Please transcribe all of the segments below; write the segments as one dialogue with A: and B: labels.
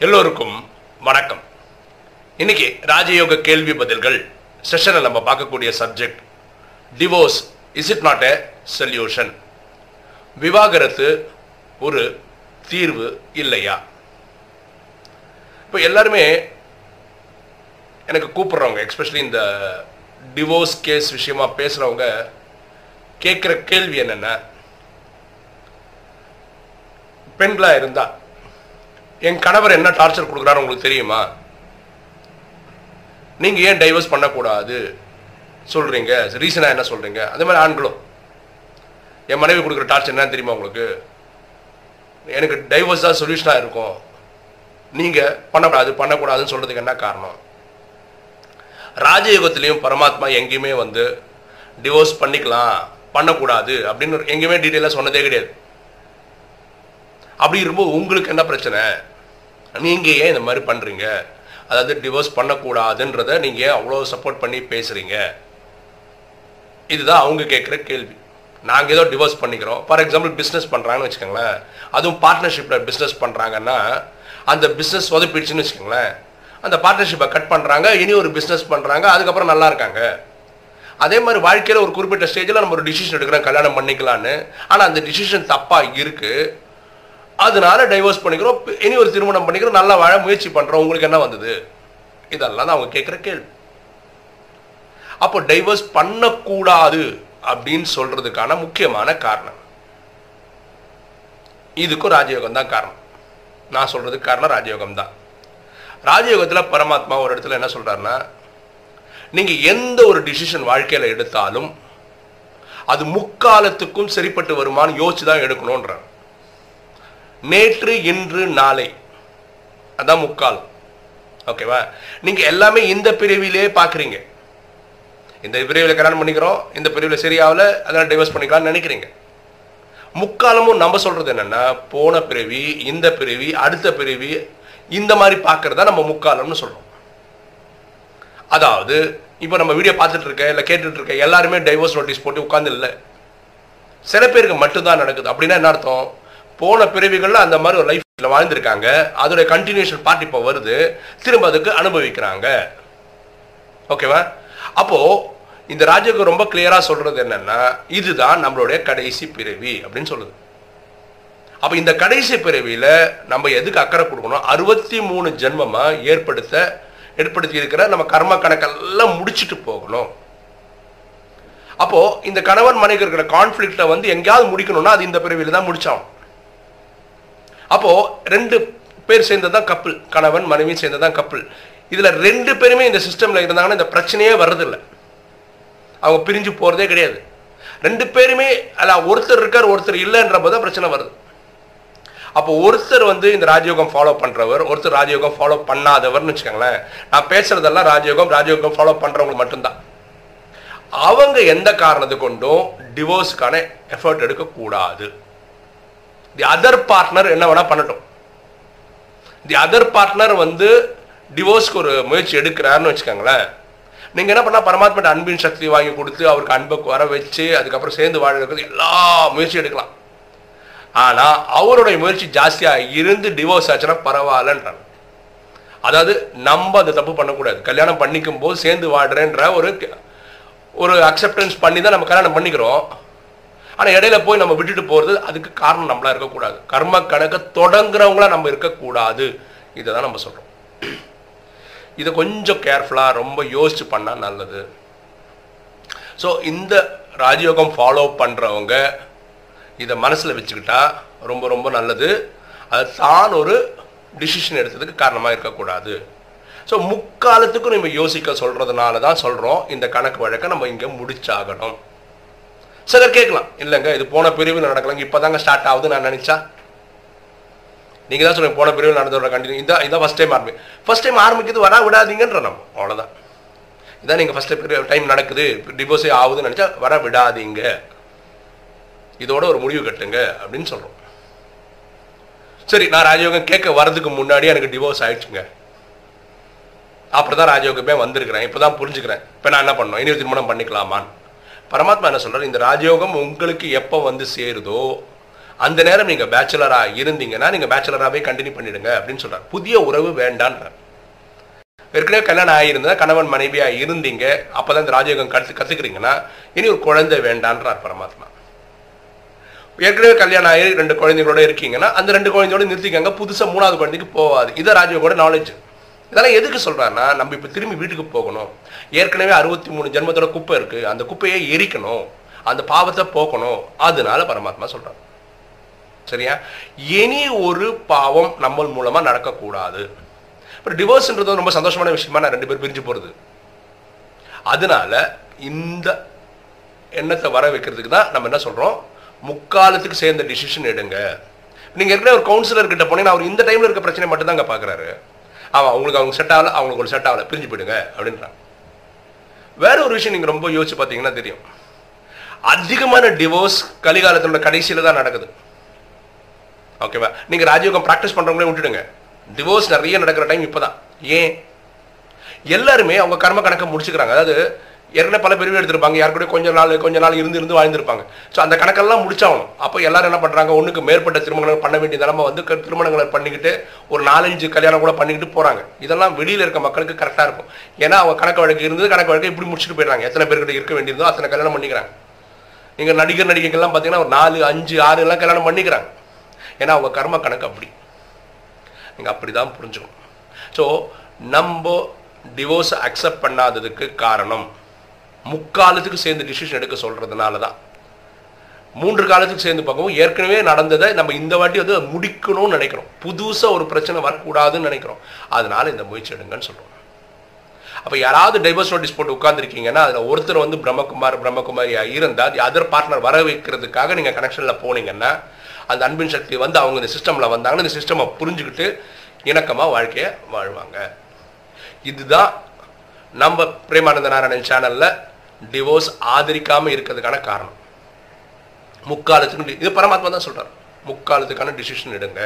A: எல்லோருக்கும் வணக்கம். இன்னைக்கு ராஜயோக கேள்வி பதில்கள் செஷனில் நம்ம பார்க்கக்கூடிய subject divorce is it not a solution விவாகரத்து ஒரு தீர்வு இல்லையா? இப்போ எல்லாருமே எனக்கு கூப்பிட்றவங்க எக்ஸ்பெஷலி இந்த டிவோர்ஸ் கேஸ் விஷயமா பேசுகிறவங்க கேட்குற கேள்வி என்னென்ன பெண்களாக இருந்தால் என் கணவர் என்ன டார்ச்சர் கொடுக்குறாரு உங்களுக்கு தெரியுமா? நீங்க ஏன் டைவர்ஸ் பண்ணக்கூடாது? சொல்றீங்க. ரீசனா என்ன சொல்றீங்க? அதே மாதிரி ஆண்களும். என் மனைவி கொடுக்குற டார்ச்சர் என்னன்னு தெரியுமா உங்களுக்கு? எனக்கு டைவர்ஸ் தான் சொல்யூஷனாக இருக்கும். நீங்க பண்ணக்கூடாது பண்ணக்கூடாதுன்னு சொல்றதுக்கு என்ன காரணம்? ராஜயோகத்திலையும் பரமாத்மா எங்கேயுமே வந்து டிவோர்ஸ் பண்ணிக்கலாம் பண்ணக்கூடாது அப்படின்னு எங்கேயுமே டீட்டெயிலாக சொன்னதே கிடையாது. அப்படி இருக்கும்போது உங்களுக்கு என்ன பிரச்சனை? நீங்கள் ஏன் இந்த மாதிரி பண்ணுறீங்க அதாவது டிவோர்ஸ் பண்ணக்கூடாதுன்றத நீங்கள் அவ்வளோ சப்போர்ட் பண்ணி பேசுகிறீங்க இதுதான் அவங்க கேட்குற கேள்வி. நாங்கள் ஏதோ டிவோர்ஸ் பண்ணிக்கிறோம். ஃபார் எக்ஸாம்பிள் பிஸ்னஸ் பண்ணுறாங்கன்னு வச்சுக்கோங்களேன். அதுவும் பார்ட்னர்ஷிப்பில் பிஸ்னஸ் பண்ணுறாங்கன்னா அந்த பிஸ்னஸ் சொதப்பிடுச்சுன்னு வச்சுக்கோங்களேன். அந்த பார்ட்னர்ஷிப்பை கட் பண்ணுறாங்க இனி ஒரு பிஸ்னஸ் பண்ணுறாங்க அதுக்கப்புறம் நல்லா இருக்காங்க. அதே மாதிரி வாழ்க்கையில் ஒரு குறிப்பிட்ட ஸ்டேஜில் நம்ம ஒரு டிசிஷன் எடுக்கிறோம் கல்யாணம் பண்ணிக்கலான்னு ஆனால் அந்த டிசிஷன் தப்பாக இருக்குது அதனால டைவர்ஸ் பண்ணிக்கிறோம். இனி ஒரு திருமணம் பண்ணிக்கிறோம். நல்லா வாழ முயற்சி பண்ணுறோம் உங்களுக்கு என்ன வந்தது? இதெல்லாம் தான் அவங்க கேட்குற கேள்வி. அப்போ டைவர்ஸ் பண்ணக்கூடாது அப்படின்னு சொல்றதுக்கான முக்கியமான காரணம். இதுக்கும் ராஜயோகம் தான் காரணம். நான் சொல்றதுக்கு காரணம் ராஜயோகம் தான். ராஜயோகத்தில் பரமாத்மா ஒரு இடத்துல என்ன சொல்றாருன்னா நீங்க எந்த ஒரு டிசிஷன் வாழ்க்கையில் எடுத்தாலும் அது முக்காலத்துக்கும் சரிப்பட்டு வருமானு யோசிச்சு தான் எடுக்கணும்ன்றார். நேற்று இன்று நாளை. அதான் முக்காலம் ஓகேவா? நீங்க எல்லாமே இந்த பிரிவிலே பாக்குறீங்க இந்த பிரிவில் கல்யாணம் பண்ணிக்கிறோம் இந்த பிரிவில் சரியாகல அதெல்லாம் டைவர்ஸ் பண்ணிக்கலாம்னு நினைக்கிறீங்க. முக்காலமும் நம்ம சொல்றது என்னன்னா போன பிறவி இந்த பிறவி அடுத்த பிறவி இந்த மாதிரி பார்க்கறதா நம்ம முக்காலம்னு சொல்றோம். அதாவது இப்போ நம்ம வீடியோ பார்த்துட்டு இருக்க இல்லை கேட்டுட்டு இருக்க எல்லாருமே டைவர்ஸ் நோட்டீஸ் போட்டு உட்காந்து இல்லை. சில பேருக்கு மட்டும்தான் நடக்குது. அப்படின்னா என்ன அர்த்தம்? போன பிறவிகளில் அந்த மாதிரி ஒரு லைஃப்ல வாழ்ந்திருக்காங்க. அதோடைய கண்டினியூஷன் பார்ட் இப்போ வருது. திரும்ப அதுக்கு அனுபவிக்கிறாங்க. ஓகேவா அப்போ இந்த ராஜ்யக்கு ரொம்ப கிளியரா சொல்றது என்னன்னா இதுதான் நம்மளுடைய கடைசி பிறவி அப்படின்னு சொல்லுது. அப்ப இந்த கடைசி பிறவியில நம்ம எதுக்கு அக்கறை கொடுக்கணும்? அறுபத்தி மூணு ஜென்மமா ஏற்படுத்த ஏற்படுத்தி இருக்கிற நம்ம கர்ம கணக்கெல்லாம் முடிச்சுட்டு போகணும். அப்போ இந்த கணவன் மனைவி இருக்கிற கான்ஃபிளிக்ட வந்து எங்கேயாவது முடிக்கணும்னா அது இந்த பிறவியில தான் முடிச்சாகும் அப்போ ரெண்டு பேர் சேர்ந்ததான் கப்பல் கணவன் மனைவி சேர்ந்ததான் கப்பல் இதில் ரெண்டு பேருமே இந்த சிஸ்டமில் இருந்தாங்கன்னா இந்த பிரச்சனையே வர்றதில்லை. அவங்க பிரிஞ்சு போகிறதே கிடையாது. ரெண்டு பேருமே அல்ல ஒருத்தர் இருக்கார் ஒருத்தர் இல்லைன்ற போது பிரச்சனை வருது. அப்போ ஒருத்தர் வந்து இந்த ராஜயோகம் ஃபாலோ பண்ணுறவர் ஒருத்தர் ராஜயோகம் ஃபாலோ பண்ணாதவர்னு வச்சுக்கோங்களேன் நான் பேசுறதெல்லாம் ராஜயோகம் ராஜயோகம் ஃபாலோ பண்ணுறவங்களுக்கு மட்டும்தான். அவங்க எந்த காரணத்து கொண்டும் டிவோர்ஸ்க்கான எஃபர்ட் எடுக்கக்கூடாது. தி அதர் பார்ட்னர் என்ன வேணால் பண்ணட்டும். தி அதர் பார்ட்னர் வந்து டிவோர்ஸ்க்கு ஒரு முயற்சி எடுக்கிறாருன்னு வச்சுக்கோங்களேன். நீங்கள் என்ன பண்ணால் பரமாத்மா அன்பின் சக்தி வாங்கி கொடுத்து அவருக்கு அன்பை வர வச்சு அதுக்கப்புறம் சேர்ந்து வாழ்கிறது எல்லா முயற்சியும் எடுக்கலாம். ஆனால் அவருடைய முயற்சி ஜாஸ்தியாக இருந்து டிவோர்ஸ் ஆச்சுன்னா பரவாயில்லன்றாங்க. அதாவது நம்ம அந்த தப்பு பண்ணக்கூடாது. கல்யாணம் பண்ணிக்கும் போது சேர்ந்து வாடுறேன்ற ஒரு ஒரு அக்செப்டன்ஸ் பண்ணி தான் நம்ம கல்யாணம் பண்ணிக்கிறோம். ஆனால் இடையில போய் நம்ம விட்டுட்டு போகிறது அதுக்கு காரணம் நம்மளா இருக்கக்கூடாது. கர்ம கணக்கை தொடங்குறவங்களா நம்ம இருக்கக்கூடாது. இதை தான் நம்ம சொல்கிறோம் இதை கொஞ்சம் கேர்ஃபுல்லாக ரொம்ப யோசிச்சு பண்ணால் நல்லது. ஸோ இந்த ராஜயோகம் ஃபாலோ பண்ணுறவங்க இதை மனசில் வச்சுக்கிட்டா ரொம்ப ரொம்ப நல்லது. அது தான் ஒரு டிசிஷன் எடுத்ததுக்கு காரணமாக இருக்கக்கூடாது. ஸோ முக்காலத்துக்கும் நம்ம யோசிக்க சொல்கிறதுனால தான் சொல்கிறோம் இந்த கணக்கு வழக்கை நம்ம இங்கே முடிச்சாகணும். சிலர் கேட்கலாம். இல்லைங்க இது போன பிரிவில் நடக்கலாம் இப்போ தாங்க ஸ்டார்ட் ஆகுது நான் நினச்சா? நீங்கள் தான் சொல்லுங்க போன பிரிவில் நடந்தோட கண்டினியூ இதான் இதான் ஃபஸ்ட் டைம் ஆரம்பி. ஃபஸ்ட் டைம் ஆரம்பிக்கிறது வரா விடாதீங்கன்ற நம்ம. அவ்வளோதான் இதான் நீங்கள் ஃபஸ்ட்டு டைம் நடக்குது டிவோர்ஸே ஆகுதுன்னு நினச்சா வர விடாதீங்க. இதோட ஒரு முடிவு கட்டுங்க அப்படின்னு சொல்கிறோம் சரி நான் ராஜயோகம் கேட்க வர்றதுக்கு முன்னாடியே எனக்கு டிவோர்ஸ் ஆயிடுச்சுங்க. அப்புறம் தான் ராஜயோகமே வந்திருக்கிறேன் இப்போ தான் புரிஞ்சுக்கிறேன். இப்போ நான் என்ன பண்ணோம் இனி திருமணம் பண்ணிக்கலாமான்னு. பரமாத்மா என்ன சொல்றாரு? இந்த ராஜயோகம் உங்களுக்கு எப்போ வந்து சேருதோ அந்த நேரம் நீங்க பேச்சுலரா இருந்தீங்கன்னா நீங்க பேச்சுலராகவே கண்டினியூ பண்ணிடுங்க அப்படின்னு சொல்கிறார் புதிய உறவு வேண்டான்றார். ஏற்கனவே கல்யாணம் ஆகியிருந்தா கணவன் மனைவியா இருந்தீங்க அப்பதான் இந்த ராஜயோகம் கற்று கத்துக்கிறீங்கன்னா இனி ஒரு குழந்தை வேண்டான்றார் பரமாத்மா. ஏற்கனவே கல்யாணம் ஆகி ரெண்டு குழந்தைங்களோட இருக்கீங்கன்னா அந்த ரெண்டு குழந்தையோட நிறுத்திக்கங்க புதுசாக மூணாவது குழந்தைக்கு போகாது. இதை ராஜயோகோட நாலேஜ் இதெல்லாம் எதுக்கு சொல்கிறான்னா நம்ம இப்போ திரும்பி வீட்டுக்கு போகணும். ஏற்கனவே அறுபத்தி மூணு ஜென்மத்தோட குப்பை இருக்கு. அந்த குப்பையை எரிக்கணும். அந்த பாவத்தை போக்கணும். அதனால பரமாத்மா சொல்கிறார் சரியா? இனி ஒரு பாவம் நம்ம மூலமாக நடக்கக்கூடாது. அப்புறம் டிவோர்ஸ்ன்றது ரொம்ப சந்தோஷமான விஷயமா நான் ரெண்டு பேரும் பிரிஞ்சு போகிறது அதனால இந்த எண்ணத்தை வர வைக்கிறதுக்கு தான் நம்ம என்ன சொல்கிறோம் முக்காலத்துக்கு சேர்ந்த டிசிஷன் எடுங்க. நீங்கள் ஏற்கனவே ஒரு கவுன்சிலர் கிட்ட போனீங்கன்னா அவர் இந்த டைமில் இருக்க பிரச்சனை மட்டும் தான் பாக்குறாரு அவன் அவங்களுக்கு அவங்க செட் ஆகல அவங்களுக்கு ஒரு செட் ஆகல பிரிஞ்சு போயிடுங்க அப்படின்றாங்க. வேற ஒரு விஷயம் நீங்க ரொம்ப யோசிச்சு பார்த்தீங்கன்னா தெரியும். அதிகமான டிவோர்ஸ் கலிகாலத்தோட கடைசியில தான் நடக்குது. ஓகேவா நீங்க ராஜயோகம் ப்ராக்டிஸ் பண்றவங்களே விட்டுடுங்க. டிவோர்ஸ் நிறைய நடக்கிற டைம் இப்பதான். ஏன்? எல்லாருமே அவங்க கர்ம கணக்கை முடிச்சுக்கிறாங்க. அதாவது ஏற்கனவே பல பெருமை எடுத்திருப்பாங்க. யார் கூட கொஞ்ச நாள் கொஞ்ச நாள் இருந்து இருந்து வாழ்ந்திருப்பாங்க. ஸோ அந்த கணக்கெல்லாம் முடிச்சாகணும். அப்போ எல்லாரும் என்ன பண்ணுறாங்க ஒன்றுக்கு மேற்பட்ட திருமணங்கள் பண்ண வேண்டிய நிலமை வந்து திருமணங்களை பண்ணிக்கிட்டு ஒரு நாலஞ்சு கல்யாணம் கூட பண்ணிக்கிட்டு போகிறாங்க இதெல்லாம் வெளியில் இருக்க மக்களுக்கு கரெக்டாக இருக்கும். ஏன்னா அவங்க கணக்கு வழக்கு இருந்தது கணக்கு வழக்கு இப்படி முடிச்சுட்டு போயிடுறாங்க. எத்தனை பேர்கிட்ட இருக்க வேண்டியிருந்தோ அத்தனை கல்யாணம் பண்ணிக்கிறாங்க. நீங்கள் நடிகர் நடிகைகள்லாம் பார்த்தீங்கன்னா ஒரு நாலு அஞ்சு ஆறு எல்லாம் கல்யாணம் பண்ணிக்கிறாங்க. ஏன்னா அவங்க கர்ம கணக்கு அப்படி. நீங்கள் அப்படி தான் புரிஞ்சுக்கணும். ஸோ நம்ம டிவோர்ஸ் அக்செப்ட் பண்ணாததுக்கு காரணம் முக்காலத்துக்கு சேர்ந்து டிசிஷன் எடுக்க சொல்கிறதுனால தான் மூன்று காலத்துக்கு சேர்ந்து பார்க்கவும் ஏற்கனவே நடந்ததை நம்ம இந்த வாட்டி வந்து முடிக்கணும்னு நினைக்கிறோம். புதுசாக ஒரு பிரச்சனை வரக்கூடாதுன்னு நினைக்கிறோம். அதனால இந்த முயற்சி எடுங்கன்னு சொல்கிறோம் அப்போ யாராவது டைவர்ஸ் நோட்டீஸ் போட்டு உட்காந்துருக்கீங்கன்னா அதில் ஒருத்தர் வந்து பிரம்மகுமார் பிரம்மகுமாரியாக இருந்தால் அதர் பார்ட்னர் வர வைக்கிறதுக்காக நீங்கள் கனெக்ஷனில் போனீங்கன்னா அந்த அன்பின் சக்தி வந்து அவங்க இந்த சிஸ்டமில் வந்தாங்கன்னா இந்த சிஸ்டமை புரிஞ்சுக்கிட்டு இணக்கமாக வாழ்க்கையை வாழ்வாங்க. இதுதான் நம்ம பிரேமானந்த நாராயணன் சேனலில் டிவோர்ஸ் ஆதரிக்காமல் இருக்கிறதுக்கான காரணம். முக்காலத்துக்கு இது பரமாத்மா தான் சொல்கிறார் முக்காலத்துக்கான டிசிஷன் எடுங்க.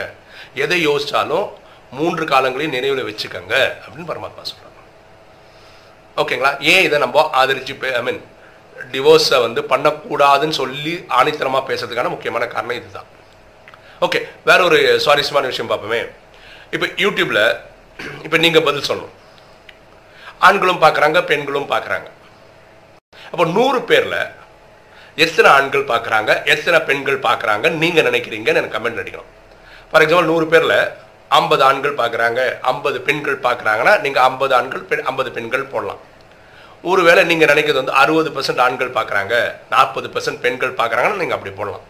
A: எதை யோசிச்சாலும் மூன்று காலங்களையும் நினைவில் வச்சுக்கோங்க அப்படின்னு பரமாத்மா சொல்றாரு. ஓகேங்களா? ஏன் இதை நம்ம ஆதரிச்சு ஐ மீன் டிவோர்ஸை வந்து பண்ணக்கூடாதுன்னு சொல்லி ஆணித்தனமாக பேசுறதுக்கான முக்கியமான காரணம் இதுதான். ஓகே வேற ஒரு சுவாரஸ்யமான விஷயம் பார்ப்போமே. இப்போ யூடியூப்ல இப்போ நீங்கள் பதில் சொல்லணும். ஆண்களும் பார்க்குறாங்க பெண்களும் பார்க்குறாங்க. அப்போ நூறு பேரில் எத்தனை ஆண்கள் பார்க்குறாங்க எத்தனை பெண்கள் பார்க்குறாங்க நீங்கள் நினைக்கிறீங்கன்னு எனக்கு கமெண்ட் அடிக்கணும். ஃபார் எக்ஸாம்பிள் நூறு பேரில் ஐம்பது ஆண்கள் பார்க்குறாங்க ஐம்பது பெண்கள் பார்க்குறாங்கன்னா நீங்கள் ஐம்பது ஆண்கள் பெண் ஐம்பது பெண்கள் போடலாம். ஒருவேளை நீங்கள் நினைக்கிறது வந்து அறுபது பர்சன்ட் ஆண்கள் பார்க்குறாங்க நாற்பது பெர்சன்ட் பெண்கள் பார்க்குறாங்கன்னா நீங்கள் அப்படி போடலாம்.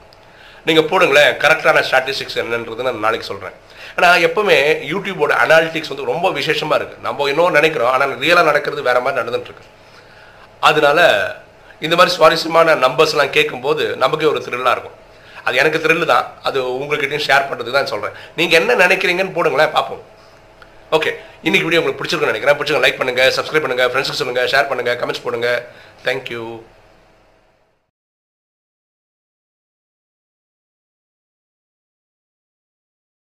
A: நீங்கள் போடுங்களேன் கரெக்டான ஸ்டாட்டிஸ்டிக்ஸ் என்னன்றது நான் நாளைக்கு சொல்கிறேன் ஆனால் எப்பவுமே யூடியூபோட அனாலிட்டிக்ஸ் வந்து ரொம்ப விசேஷமாக இருக்குது நம்ம இன்னும் நினைக்கிறோம் ஆனால் ரியலாக நடக்கிறது வேறு மாதிரி நடந்துட்டு இருக்கு அதனால இந்த மாதிரி சுவாரஸ்யமான நம்பர்ஸ்லாம் கேட்கும்போது நமக்கே ஒரு த்ரில்லாக இருக்கும். அது எனக்கு த்ரில்லு தான். அது உங்கள்கிட்டயும் ஷேர் பண்ணுறதுக்கு தான் சொல்கிறேன் நீங்கள் என்ன நினைக்கிறீங்கன்னு போடுங்களேன் பார்ப்போம். ஓகே இன்னைக்கு வீடியோ உங்களுக்கு பிடிச்சிருக்குன்னு நினைக்கிறேன். பிடிச்சிருங்க லைக் பண்ணுங்கள் சப்ஸ்கிரைப் பண்ணுங்கள் ஃப்ரெண்ட்ஸுக்கு சொல்லுங்கள் ஷேர் பண்ணுங்கள் கமெண்ட்ஸ் போடுங்கள் தேங்க்யூ